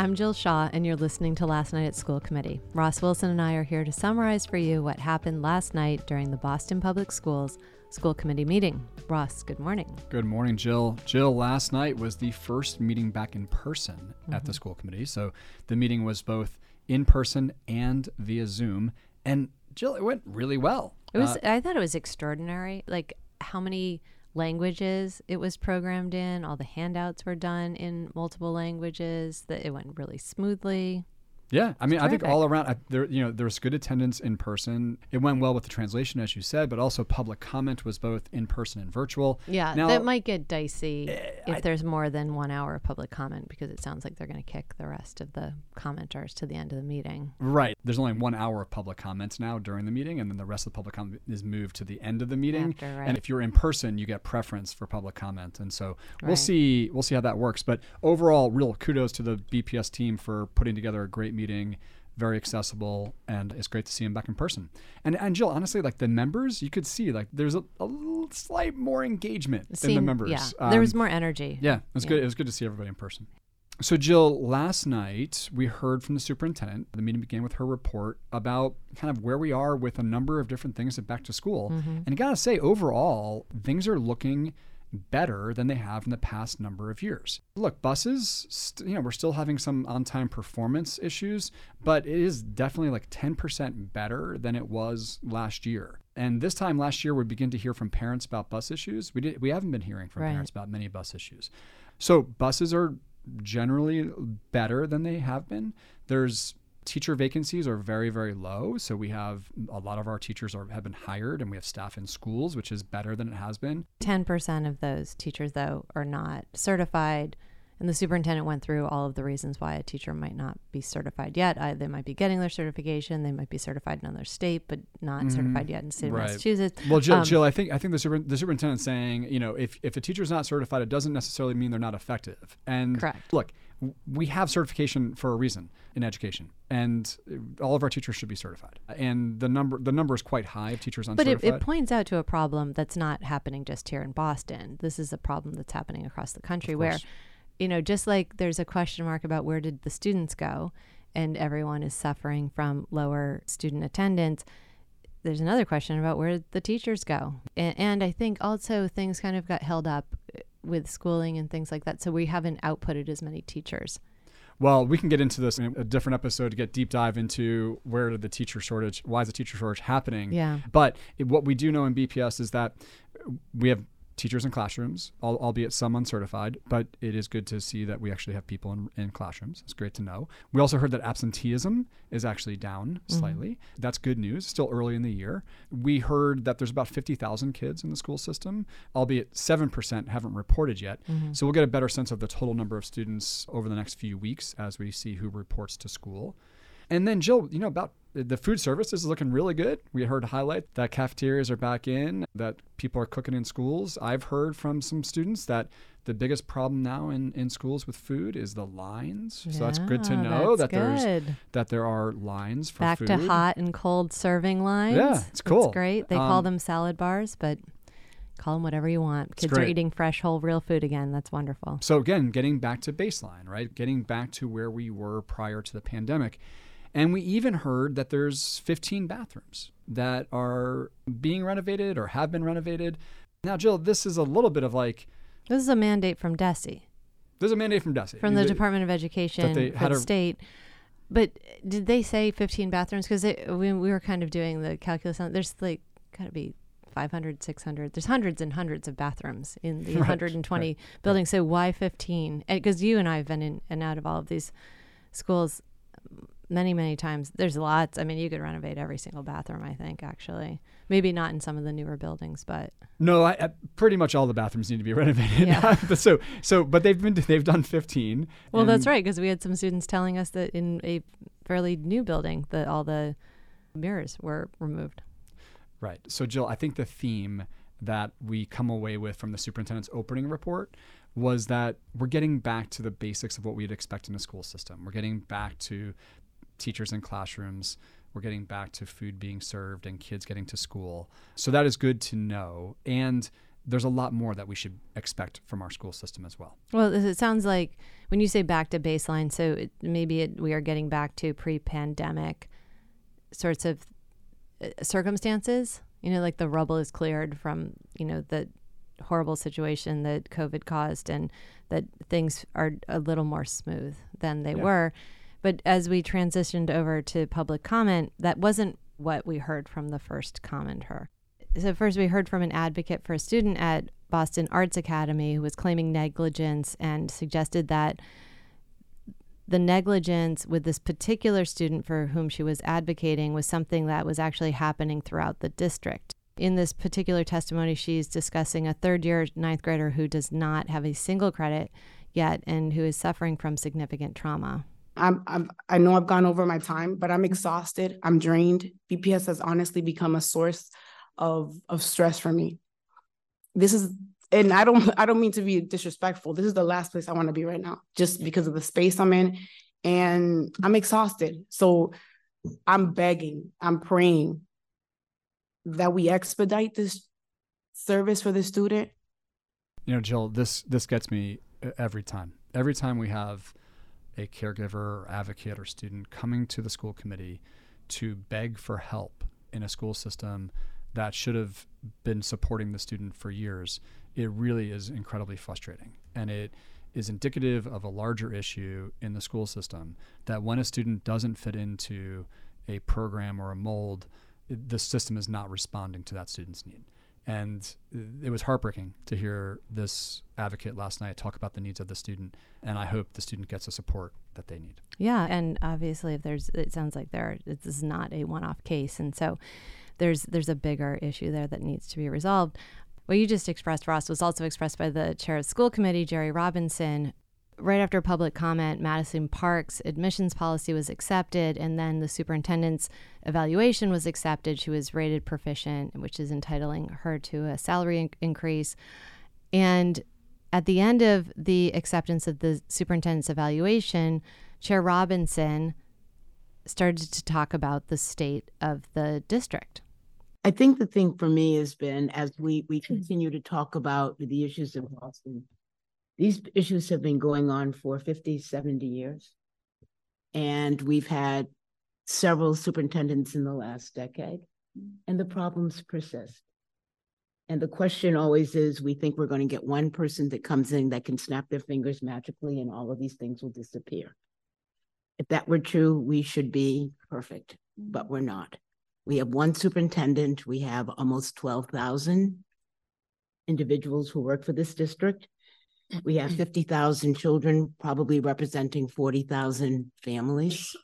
I'm Jill Shah, and you're listening to Last Night at School Committee. Ross Wilson and I are here to summarize for you what happened last night during the Boston Public Schools School Committee meeting. Ross, good morning. Good morning, Jill. Jill, last night was the first meeting back in person mm-hmm. at the school committee. So the meeting was both in person and via Zoom. And Jill, it went really well. It was. Uh, I thought it was extraordinary. Like how many languages it was programmed in. All the handouts were done in multiple languages. That it went really smoothly. Yeah, I mean, I think all around, I, there, you know, there was good attendance in person. It went well with the translation, as you said, but also public comment was both in person and virtual. Yeah, now, that might get dicey uh, if I, there's more than one hour of public comment because it sounds like they're going to kick the rest of the commenters to the end of the meeting. Right. There's only one hour of public comments now during the meeting, and then the rest of the public comment is moved to the end of the meeting. After, right. And if you're in person, you get preference for public comment, and so we'll right. see. We'll see how that works. But overall, real kudos to the BPS team for putting together a great meeting very accessible, and it's great to see him back in person. And and Jill, honestly, like the members, you could see like there's a, a slight more engagement in the members. Yeah, um, there was more energy. Yeah, it was yeah. good. It was good to see everybody in person. So, Jill, last night we heard from the superintendent. The meeting began with her report about kind of where we are with a number of different things at back to school. Mm-hmm. And I gotta say, overall, things are looking better than they have in the past number of years. Look, buses, st- you know, we're still having some on-time performance issues, but it is definitely like 10% better than it was last year. And this time last year, we begin to hear from parents about bus issues. We did, we haven't been hearing from right. parents about many bus issues. So buses are generally better than they have been. There's teacher vacancies are very very low so we have a lot of our teachers are, have been hired and we have staff in schools which is better than it has been 10% of those teachers though are not certified and the superintendent went through all of the reasons why a teacher might not be certified yet. I, they might be getting their certification. They might be certified in another state, but not mm-hmm. certified yet in the state right. of Massachusetts. Well, Jill, um, Jill, I think I think the, super, the superintendent's saying, you know, if if a teacher is not certified, it doesn't necessarily mean they're not effective. And correct. look, we have certification for a reason in education, and all of our teachers should be certified. And the number the number is quite high of teachers uncertified. But it, it points out to a problem that's not happening just here in Boston. This is a problem that's happening across the country, where, you know, just like there's a question mark about where did the students go, and everyone is suffering from lower student attendance there's another question about where the teachers go. And, and, I think also things kind of got held up with schooling and things like that. So we haven't outputted as many teachers. Well, we can get into this in a different episode to get deep dive into where did the teacher shortage, why is the teacher shortage happening? Yeah. But what we do know in BPS is that we have teachers in classrooms, albeit some uncertified, but it is good to see that we actually have people in, in classrooms. It's great to know. We also heard that absenteeism is actually down mm-hmm. slightly. Mm-hmm. That's good news, still early in the year. We heard that there's about 50,000 kids in the school system, albeit 7% haven't reported yet. Mm-hmm. So we'll get a better sense of the total number of students over the next few weeks as we see who reports to school. And then, Jill, you know, about the food service is looking really good. We heard highlight that cafeterias are back in, that people are cooking in schools. I've heard from some students that the biggest problem now in, in schools with food is the lines. Yeah, so that's good to know that good. there's that there are lines for back food. to hot and cold serving lines. Yeah, it's cool. It's great. They um, call them salad bars, but call them whatever you want. Kids are eating fresh, whole, real food again. That's wonderful. So again, getting back to baseline, right? Getting back to where we were prior to the pandemic. And we even heard that there's 15 bathrooms that are being renovated or have been renovated. Now, Jill, this is a little bit of like. This is a mandate from DESE. There's a mandate from DESE. From the they, Department of Education for the state. But did they say 15 bathrooms? Because we, we were kind of doing the calculus on There's like, got to be 500, 600. There's hundreds and hundreds of bathrooms in the right, 120 right, buildings. Right. So why 15? Because you and I have been in and out of all of these schools many many times. There's lots. I mean you could renovate every single bathroom i think actually. Maybe not in some of the newer buildings but no I, I, pretty much all the bathrooms need to be renovated. Yeah. so so but they've been they've done 15 well that's right because we had some students telling us that in a fairly new building that all the mirrors were removed. Right. So jill i think the theme that we come away with from the superintendent's opening report was that we're getting back to the basics of what we'd expect in a school system. We're getting back to teachers in classrooms. We're getting back to food being served and kids getting to school. So that is good to know. And there's a lot more that we should expect from our school system as well. Well, it sounds like when you say back to baseline, so it, maybe it, we are getting back to pre-pandemic sorts of uh, circumstances. You know, like the rubble is cleared from you know the horrible situation that COVID caused, and that things are a little more smooth than they yeah. were. But as we transitioned over to public comment, that wasn't what we heard from the first commenter. So, first, we heard from an advocate for a student at Boston Arts Academy who was claiming negligence and suggested that the negligence with this particular student for whom she was advocating was something that was actually happening throughout the district. In this particular testimony, she's discussing a third year ninth grader who does not have a single credit yet and who is suffering from significant trauma. I'm, I'm I know I've gone over my time, but I'm mm-hmm. exhausted. I'm drained. BPS has honestly become a source of of stress for me. This is and I don't I don't mean to be disrespectful. This is the last place I want to be right now, just because of the space I'm in, and I'm exhausted. So I'm begging, I'm praying that we expedite this service for the student. You know, Jill, this this gets me uh, every time. Every time we have a caregiver or advocate or student coming to the school committee to beg for help in a school system that should have been supporting the student for years, it really is incredibly frustrating. And it is indicative of a larger issue in the school system that when a student doesn't fit into a program or a mold, the system is not responding to that student's need. And it was heartbreaking to hear this advocate last night talk about the needs of the student. And I hope the student gets the support that they need. Yeah. And obviously, if there's, it sounds like there, this is not a one off case. And so there's, there's a bigger issue there that needs to be resolved. What you just expressed, Ross, was also expressed by the chair of school committee, Jeri Robinson, right after public comment, Madison Park's admissions policy was accepted, and then the superintendent's evaluation was accepted. She was rated proficient, which is entitling her to a salary in- increase. And at the end of the acceptance of the superintendent's evaluation, Chair Robinson started to talk about the state of the district. I think the thing for me has been as we we continue to talk about the issues in Boston these issues have been going on for 50, 70 years. And we've had several superintendents in the last decade, and the problems persist. And the question always is we think we're going to get one person that comes in that can snap their fingers magically and all of these things will disappear. If that were true, we should be perfect, but we're not. We have one superintendent, we have almost 12,000 individuals who work for this district. We have mm. 50,000 children, probably representing 40,000 families.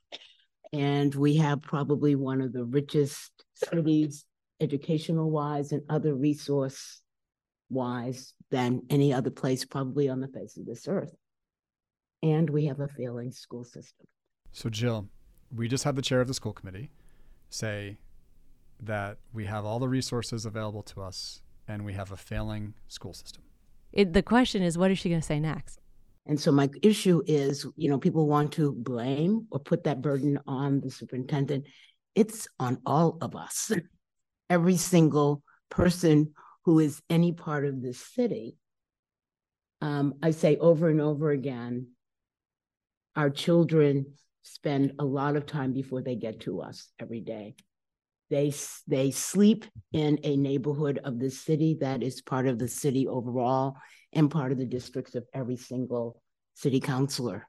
And we have probably one of the richest cities, educational wise and other resource wise, than any other place probably on the face of this earth. And we have a failing school system. So, Jill, we just had the chair of the school committee say that we have all the resources available to us and we have a failing school system. It, the question is, what is she going to say next? And so my issue is, you know, people want to blame or put that burden on the superintendent. It's on all of us. Every single person who is any part of this city. Um, I say over and over again, our children spend a lot of time before they get to us every day. They they sleep in a neighborhood of the city that is part of the city overall and part of the districts of every single city councilor.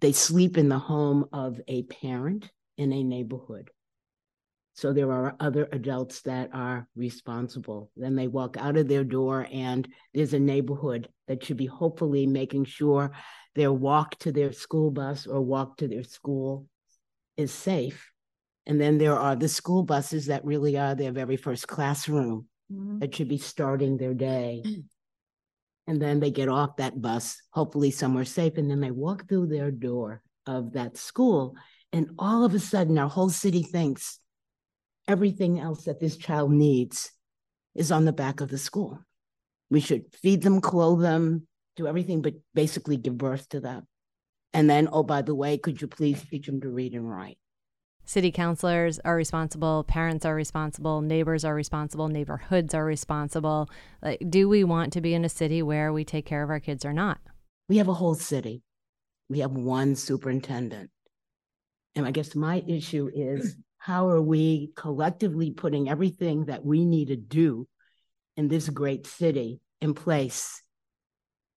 They sleep in the home of a parent in a neighborhood. So there are other adults that are responsible. Then they walk out of their door, and there's a neighborhood that should be hopefully making sure their walk to their school bus or walk to their school is safe and then there are the school buses that really are their very first classroom mm-hmm. that should be starting their day. And then they get off that bus, hopefully somewhere safe, and then they walk through their door of that school. And all of a sudden, our whole city thinks everything else that this child needs is on the back of the school. We should feed them, clothe them, do everything but basically give birth to them. And then, oh, by the way, could you please teach them to read and write? City councilors are responsible, parents are responsible, neighbors are responsible, neighborhoods are responsible. Like, do we want to be in a city where we take care of our kids or not? We have a whole city. We have one superintendent. And I guess my issue is how are we collectively putting everything that we need to do in this great city in place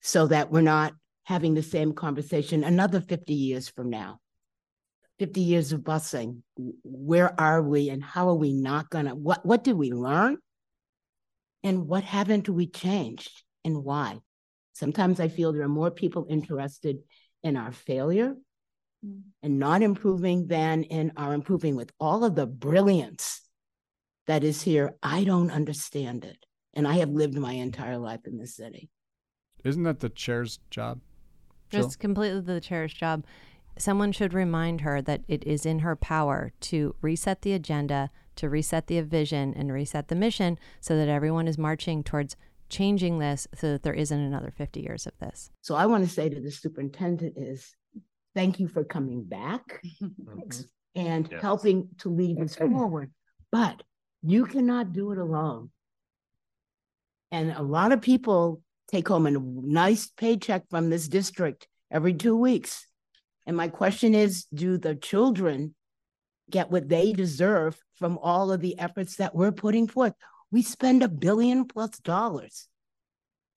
so that we're not having the same conversation another 50 years from now? 50 years of busing, where are we and how are we not gonna, what, what did we learn? And what haven't we changed and why? Sometimes I feel there are more people interested in our failure mm. and not improving than in our improving with all of the brilliance that is here. I don't understand it. And I have lived my entire life in this city. Isn't that the chair's job? It's completely the chair's job. Someone should remind her that it is in her power to reset the agenda, to reset the vision, and reset the mission so that everyone is marching towards changing this so that there isn't another 50 years of this. So I want to say to the superintendent is thank you for coming back mm-hmm. and yes. helping to lead us forward. But you cannot do it alone. And a lot of people take home a nice paycheck from this district every two weeks. And my question is do the children get what they deserve from all of the efforts that we're putting forth? We spend a billion plus dollars,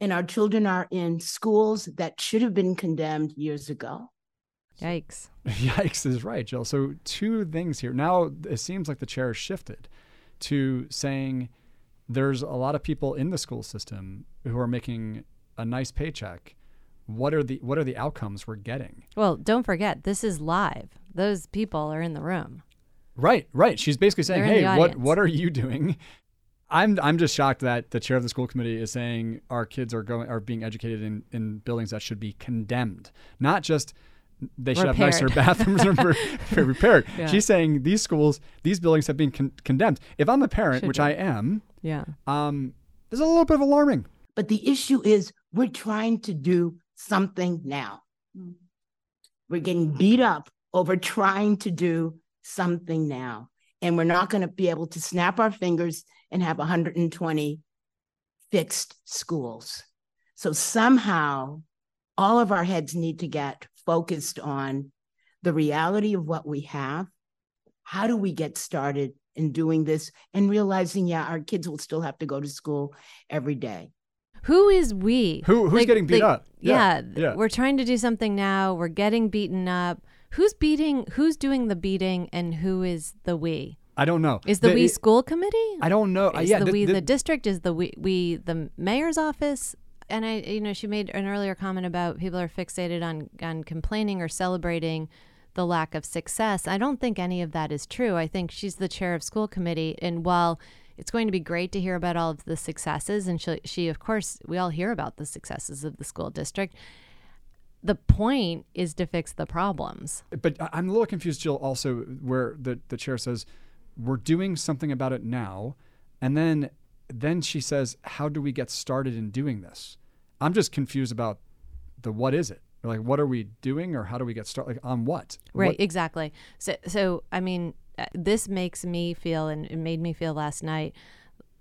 and our children are in schools that should have been condemned years ago. Yikes. Yikes is right, Jill. So, two things here. Now, it seems like the chair has shifted to saying there's a lot of people in the school system who are making a nice paycheck what are the what are the outcomes we're getting well don't forget this is live those people are in the room right right she's basically saying hey what what are you doing i'm i'm just shocked that the chair of the school committee is saying our kids are going are being educated in in buildings that should be condemned not just they should repaired. have nicer bathrooms repaired. Yeah. She's saying these schools, these buildings have been con- condemned. If I'm a parent, should which be. I am, yeah, um, there's a little bit of alarming. But the issue is we're trying to do something now. Mm. We're getting beat up over trying to do something now. And we're not going to be able to snap our fingers and have 120 fixed schools. So somehow, all of our heads need to get focused on the reality of what we have. How do we get started in doing this and realizing, yeah, our kids will still have to go to school every day who is we? Who who's like, getting beat like, up? Yeah, yeah, yeah, we're trying to do something now. We're getting beaten up. Who's beating? Who's doing the beating, and who is the we? I don't know. Is the, the we school committee? I don't know. Is uh, yeah, the, the we the, the district? Is the we we the mayor's office? And I, you know, she made an earlier comment about people are fixated on on complaining or celebrating the lack of success. I don't think any of that is true. I think she's the chair of school committee, and while it's going to be great to hear about all of the successes. And she, she, of course, we all hear about the successes of the school district. The point is to fix the problems. But I'm a little confused, Jill, also, where the, the chair says, we're doing something about it now. And then then she says, how do we get started in doing this? I'm just confused about the what is it? Like, what are we doing or how do we get started? Like, on what? Right, what? exactly. So, so I mean, Uh, this makes me feel, and it made me feel last night,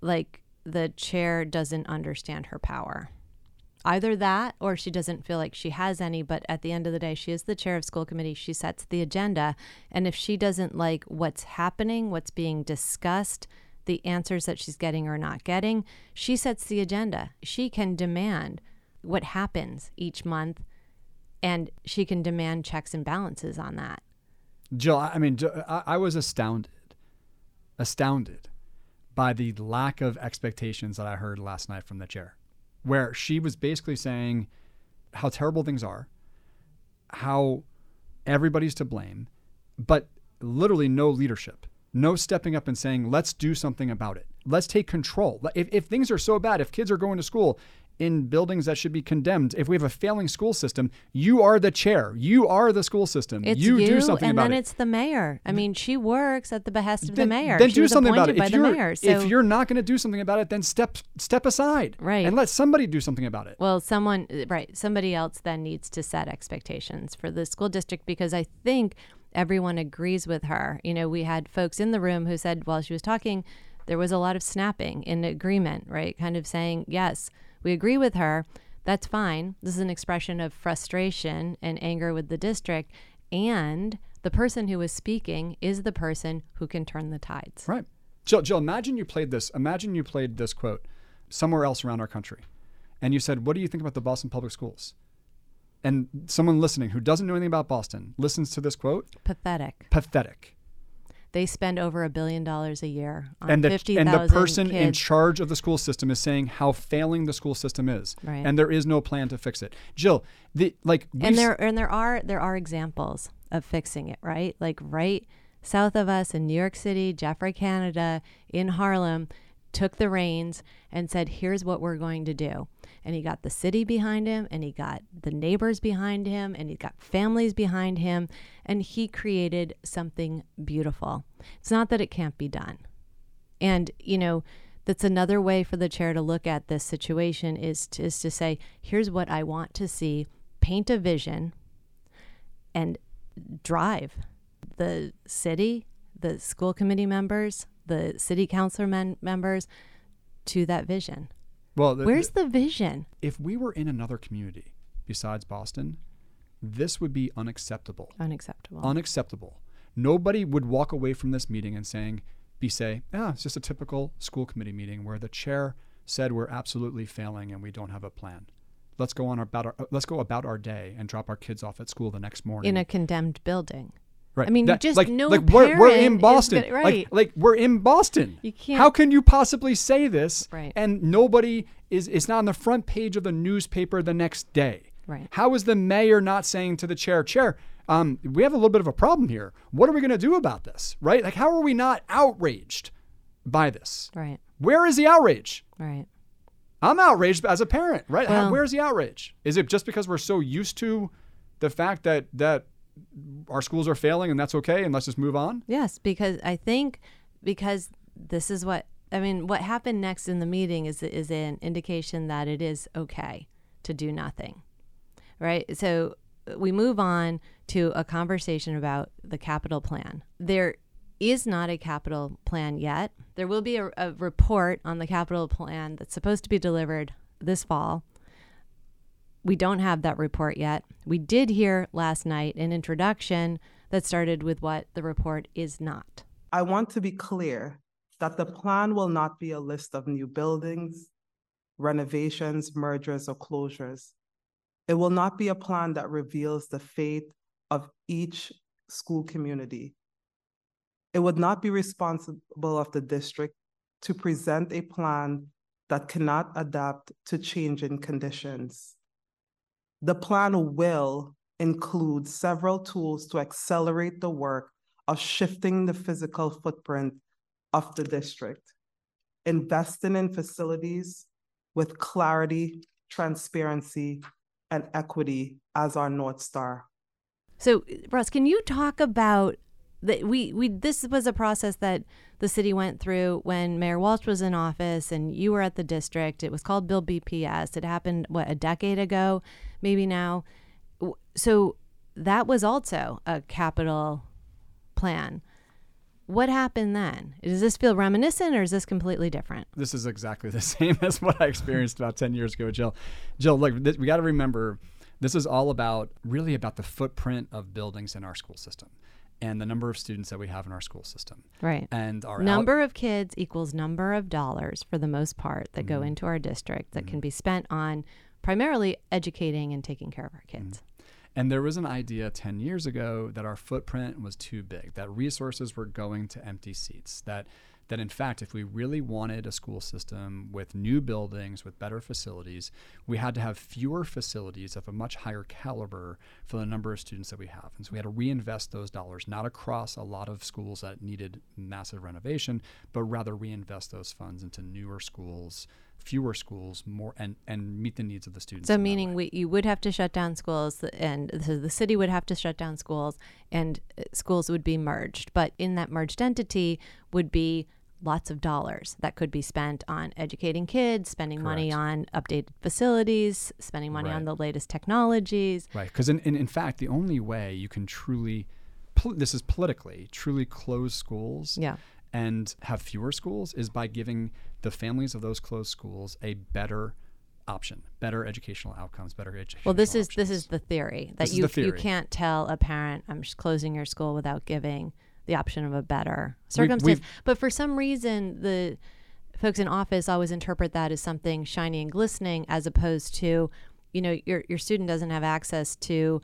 like the chair doesn't understand her power. Either that or she doesn't feel like she has any, but at the end of the day, she is the chair of school committee. She sets the agenda. And if she doesn't like what's happening, what's being discussed, the answers that she's getting or not getting, she sets the agenda. She can demand what happens each month and she can demand checks and balances on that. Jill, I mean, I, was astounded, astounded by the lack of expectations that I heard last night from the chair, where she was basically saying how terrible things are, how everybody's to blame, but literally no leadership, no stepping up and saying, let's do something about it. Let's take control. If, if things are so bad, if kids are going to school in buildings that should be condemned. If we have a failing school system, you are the chair. You are the school system. It's you, you do something about it. and about then it's the mayor. I mean, she works at the behest of then, the mayor. Then she do something about it. If you're, mayor, so. if you're not going to do something about it, then step step aside. Right. And let somebody do something about it. Well, someone uh, right, somebody else then needs to set expectations for the school district because I think everyone agrees with her. You know, we had folks in the room who said while she was talking, there was a lot of snapping in agreement, right? Kind of saying, yes, we agree with her. That's fine. This is an expression of frustration and anger with the district. And the person who is speaking is the person who can turn the tides. Right. Jill, Jill, imagine you played this. Imagine you played this quote somewhere else around our country. And you said, What do you think about the Boston Public Schools? And someone listening who doesn't know anything about Boston listens to this quote. Pathetic. Pathetic. They spend over a billion dollars a year on and the, 50, and the person kids. in charge of the school system is saying how failing the school system is, right. and there is no plan to fix it. Jill, the like, and there and there are there are examples of fixing it, right? Like right south of us in New York City, Geoffrey Canada in Harlem took the reins and said, "Here's what we're going to do." And he got the city behind him and he got the neighbors behind him and he got families behind him and he created something beautiful. It's not that it can't be done. And, you know, that's another way for the chair to look at this situation is to, is to say, here's what I want to see, paint a vision and drive the city, the school committee members, the city council men- members to that vision. Well, the, where's the vision? If we were in another community besides Boston, this would be unacceptable. Unacceptable. Unacceptable. Nobody would walk away from this meeting and saying, be say, ah, it's just a typical school committee meeting where the chair said we're absolutely failing and we don't have a plan. Let's go on about our, let's go about our day and drop our kids off at school the next morning in a condemned building. Right. I mean, that, just like, no like we're, we're in Boston. Right. Like, like we're in Boston. You can't. How can you possibly say this? Right. And nobody is. It's not on the front page of the newspaper the next day. Right. How is the mayor not saying to the chair, chair? Um, we have a little bit of a problem here. What are we going to do about this? Right. Like, how are we not outraged by this? Right. Where is the outrage? Right. I'm outraged as a parent. Right. Well, how, where's the outrage? Is it just because we're so used to the fact that that our schools are failing and that's okay and let's just move on? Yes, because I think because this is what I mean, what happened next in the meeting is is an indication that it is okay to do nothing. Right? So we move on to a conversation about the capital plan. There is not a capital plan yet. There will be a, a report on the capital plan that's supposed to be delivered this fall. We don't have that report yet. We did hear last night an introduction that started with what the report is not. I want to be clear that the plan will not be a list of new buildings, renovations, mergers, or closures. It will not be a plan that reveals the fate of each school community. It would not be responsible of the district to present a plan that cannot adapt to changing conditions. The plan will include several tools to accelerate the work of shifting the physical footprint of the district, investing in facilities with clarity, transparency, and equity as our North Star. So, Russ, can you talk about that? We, we this was a process that the city went through when Mayor Walsh was in office and you were at the district. It was called Build BPS. It happened, what, a decade ago, maybe now. So that was also a capital plan. What happened then? Does this feel reminiscent or is this completely different? This is exactly the same as what I experienced about 10 years ago, Jill. Jill, look, we got to remember this is all about really about the footprint of buildings in our school system and the number of students that we have in our school system. Right. And our number of kids equals number of dollars for the most part that mm-hmm. go into our district that mm-hmm. can be spent on primarily educating and taking care of our kids. Mm-hmm. And there was an idea 10 years ago that our footprint was too big, that resources were going to empty seats, that that in fact, if we really wanted a school system with new buildings, with better facilities, we had to have fewer facilities of a much higher caliber for the number of students that we have. And so we had to reinvest those dollars, not across a lot of schools that needed massive renovation, but rather reinvest those funds into newer schools fewer schools more and and meet the needs of the students. So meaning we you would have to shut down schools and so the city would have to shut down schools and uh, schools would be merged. But in that merged entity would be lots of dollars that could be spent on educating kids, spending Correct. money on updated facilities, spending money right. on the latest technologies. Right. Because in, in, in fact, the only way you can truly pol- this is politically truly close schools Yeah. and have fewer schools is by giving the families of those closed schools a better option, better educational outcomes, better education. Well, this is this is the theory that This you the theory. you can't tell a parent I'm just closing your school without giving the option of a better circumstance. we've- but for some reason, the folks in office always interpret that as something shiny and glistening, as opposed to, you know, your your student doesn't have access to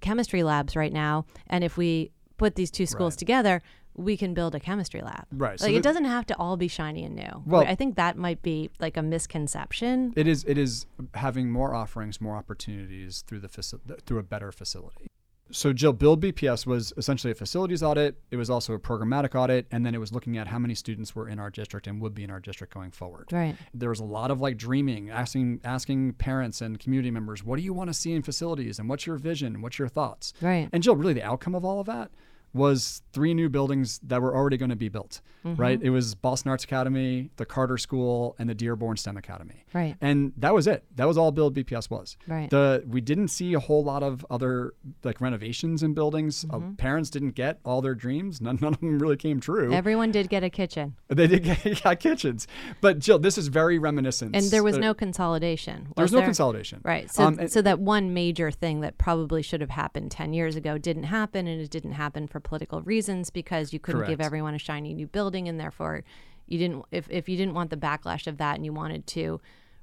chemistry labs right now, and if we put these two schools Right. together. We can build a chemistry lab. Right, so Like the- it doesn't have to all be shiny and new. Well- I think that might be like a misconception. It is it is having more offerings, more opportunities through the faci- through a better facility. So Jill, Build BPS was essentially a facilities audit. It was also a programmatic audit, and then it was looking at how many students were in our district and would be in our district going forward. Right. There was a lot of like dreaming, asking asking parents and community members, what do you want to see in facilities, and what's your vision, what's your thoughts? Right. And Jill, really, the outcome of all of that was three new buildings that were already going to be built. Mm-hmm. Right? It was Boston Arts Academy, the Carter School, and the Dearborn STEM Academy. Right. And that was it. That was all Build BPS was. Right. The we didn't see a whole lot of other like renovations in buildings. Uh, Mm-hmm. parents didn't get all their dreams. None, none of them really came true. Everyone did get a kitchen. they did get got kitchens. But Jill, this is very reminiscent. And there was Uh, no consolidation. there was was no consolidation. Right. So, Um, and- so that one major thing that probably should have happened 10 years ago didn't happen, and it didn't happen for political reasons because you couldn't give everyone a shiny new building, and therefore you didn't. If if you didn't want the backlash of that and you wanted to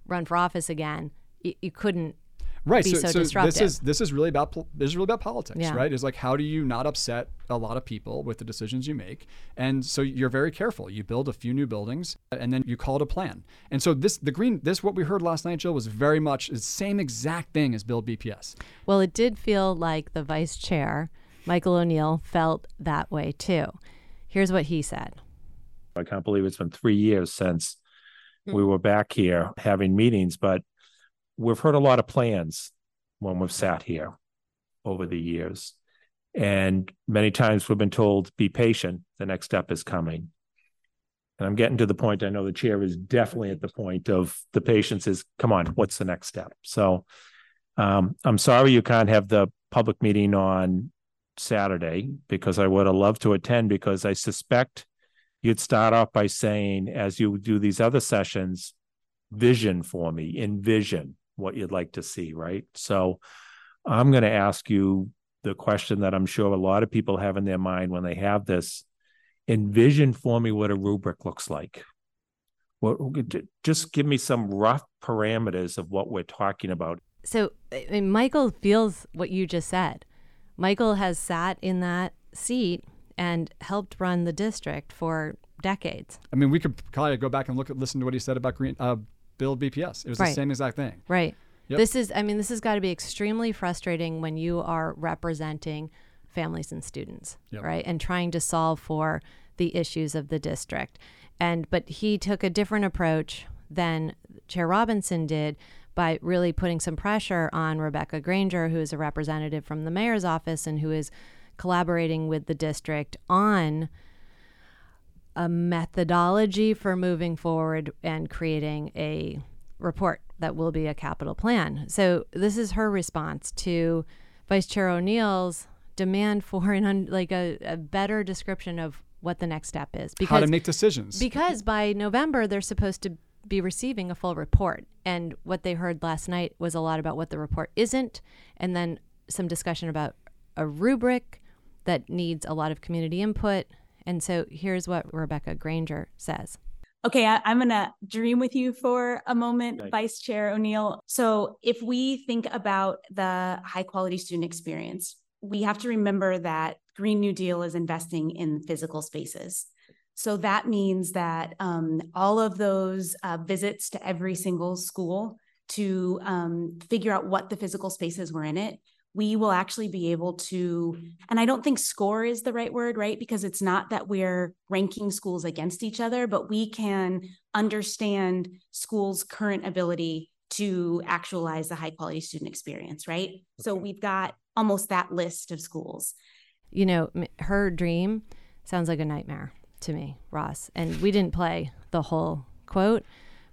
run for office again, you, you couldn't. right be so, so so disruptive. this is this is really about this is really about politics Yeah. right is like how do you not upset a lot of people with the decisions you make and so you're very careful you build a few new buildings and then you call it a plan and so this the green this what we heard last night jill was very much the same exact thing as build bps Well, it did feel like the vice chair, Michael O'Neill, felt that way too. Here's what he said. I can't believe it's been three years since we were back here having meetings, but we've heard a lot of plans when we've sat here over the years. And many times we've been told, be patient, the next step is coming. And I'm getting to the point, I know the chair is definitely at the point of the patience is, come on, what's the next step? So um, I'm sorry you can't have the public meeting on Saturday because I would have loved to attend because I suspect you'd start off by saying, as you do these other sessions, vision for me, envision what you'd like to see, right? So I'm going to ask you the question that I'm sure a lot of people have in their mind when they have this envision for me what a rubric looks like. What, just give me some rough parameters of what we're talking about. So Michael feels what you just said. Michael has sat in that seat and helped run the district for decades. i mean we could probably go back and look at listen to what he said about green uh, build bps it was Right. the same exact thing Right. Yep. This is, I mean, this has got to be extremely frustrating when you are representing families and students, Yep. right? And trying to solve for the issues of the district. And, but he took a different approach than Chair Robinson did by really putting some pressure on Rebecca Granger, who is a representative from the mayor's office and who is collaborating with the district on a methodology for moving forward and creating a report that will be a capital plan. So this is her response to Vice Chair O'Neill's demand for an un, like a, a better description of what the next step is how to make decisions because by November they're supposed to be receiving a full report and what they heard last night was a lot about what the report isn't and then some discussion about a rubric that needs a lot of community input and so here's what Rebecca Granger says Okay, I, I'm going to dream with you for a moment, Right. Vice Chair O'Neill. So, if we think about the high quality student experience, we have to remember that Green New Deal is investing in physical spaces. So, that means that um, all of those uh, visits to every single school to um, figure out what the physical spaces were in it, we will actually be able to and I don't think score is the right word, right? Because it's not that we're ranking schools against each other, but we can understand schools' current ability to actualize the high quality student experience, right? So we've got almost that list of schools. you know, her dream sounds like a nightmare to me, Ross. And we didn't play the whole quote,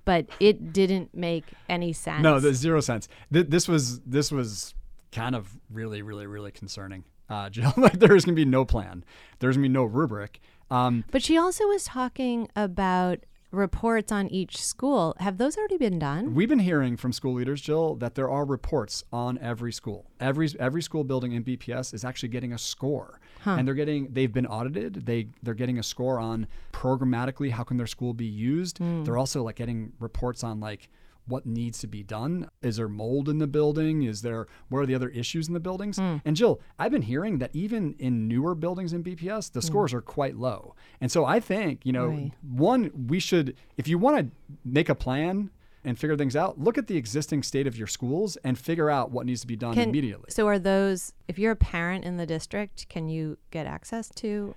but it didn't make any sense. No, there's zero sense. Th- this was this was kind of really, really, really concerning. uh, Jill. like there's going to be no plan. There's going to be no rubric. Um, but she also was talking about reports on each school. Have those already been done? We've been hearing from school leaders, Jill, that there are reports on every school. Every every school building in BPS is actually getting a score. Huh. And they're getting they've been audited. They they're getting a score on programmatically how can their school be used. Mm. They're also like getting reports on like what needs to be done. Is there mold in the building? Is there what are the other issues in the buildings? Mm. And Jill, I've been hearing that even in newer buildings in BPS, the mm. scores are quite low. And so I think, you know, right. one, we should if you want to make a plan and figure things out, look at the existing state of your schools and figure out what needs to be done can, immediately. So are those if you're a parent in the district, can you get access to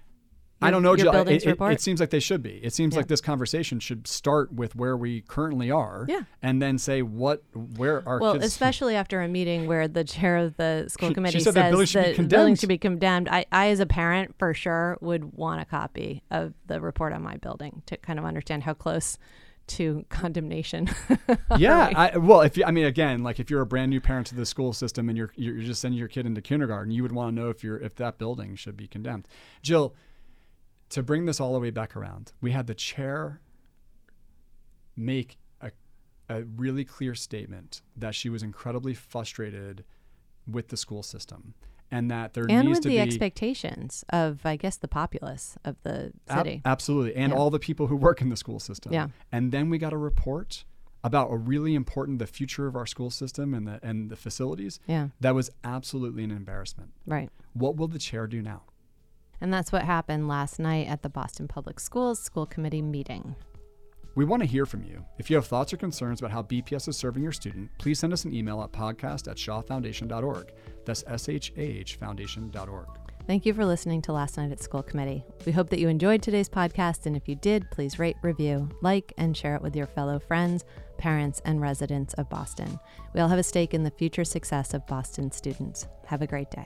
I don't know, Jill. It, it, it, seems like they should be. It seems yeah. like this conversation should start with where we currently are, yeah. and then say what, where are well, kids... especially after a meeting where the chair of the school committee says that building should, that building should be condemned. I, I, as a parent, for sure, would want a copy of the report on my building to kind of understand how close to condemnation. yeah, I, well, if you, I mean, again, like if you're a brand new parent to the school system and you're you're just sending your kid into kindergarten, you would want to know if you're if that building should be condemned. Jill to bring this all the way back around, we had the chair make a, a really clear statement that she was incredibly frustrated with the school system and that there and needs with to the be expectations of i guess the populace of the city. ab- absolutely. And yeah. all the people who work in the school system. Yeah. And then we got a report about a really important the future of our school system and the and the facilities yeah. that was absolutely an embarrassment. Right. What will the chair do now? And that's what happened last night at the Boston Public Schools School Committee meeting. We want to hear from you. If you have thoughts or concerns about how BPS is serving your student, please send us an email at podcast at shahfoundation.org. That's S H A H foundation.org. Thank you for listening to Last Night at School Committee. We hope that you enjoyed today's podcast, and if you did, please rate, review, like, and share it with your fellow friends, parents, and residents of Boston. We all have a stake in the future success of Boston students. Have a great day.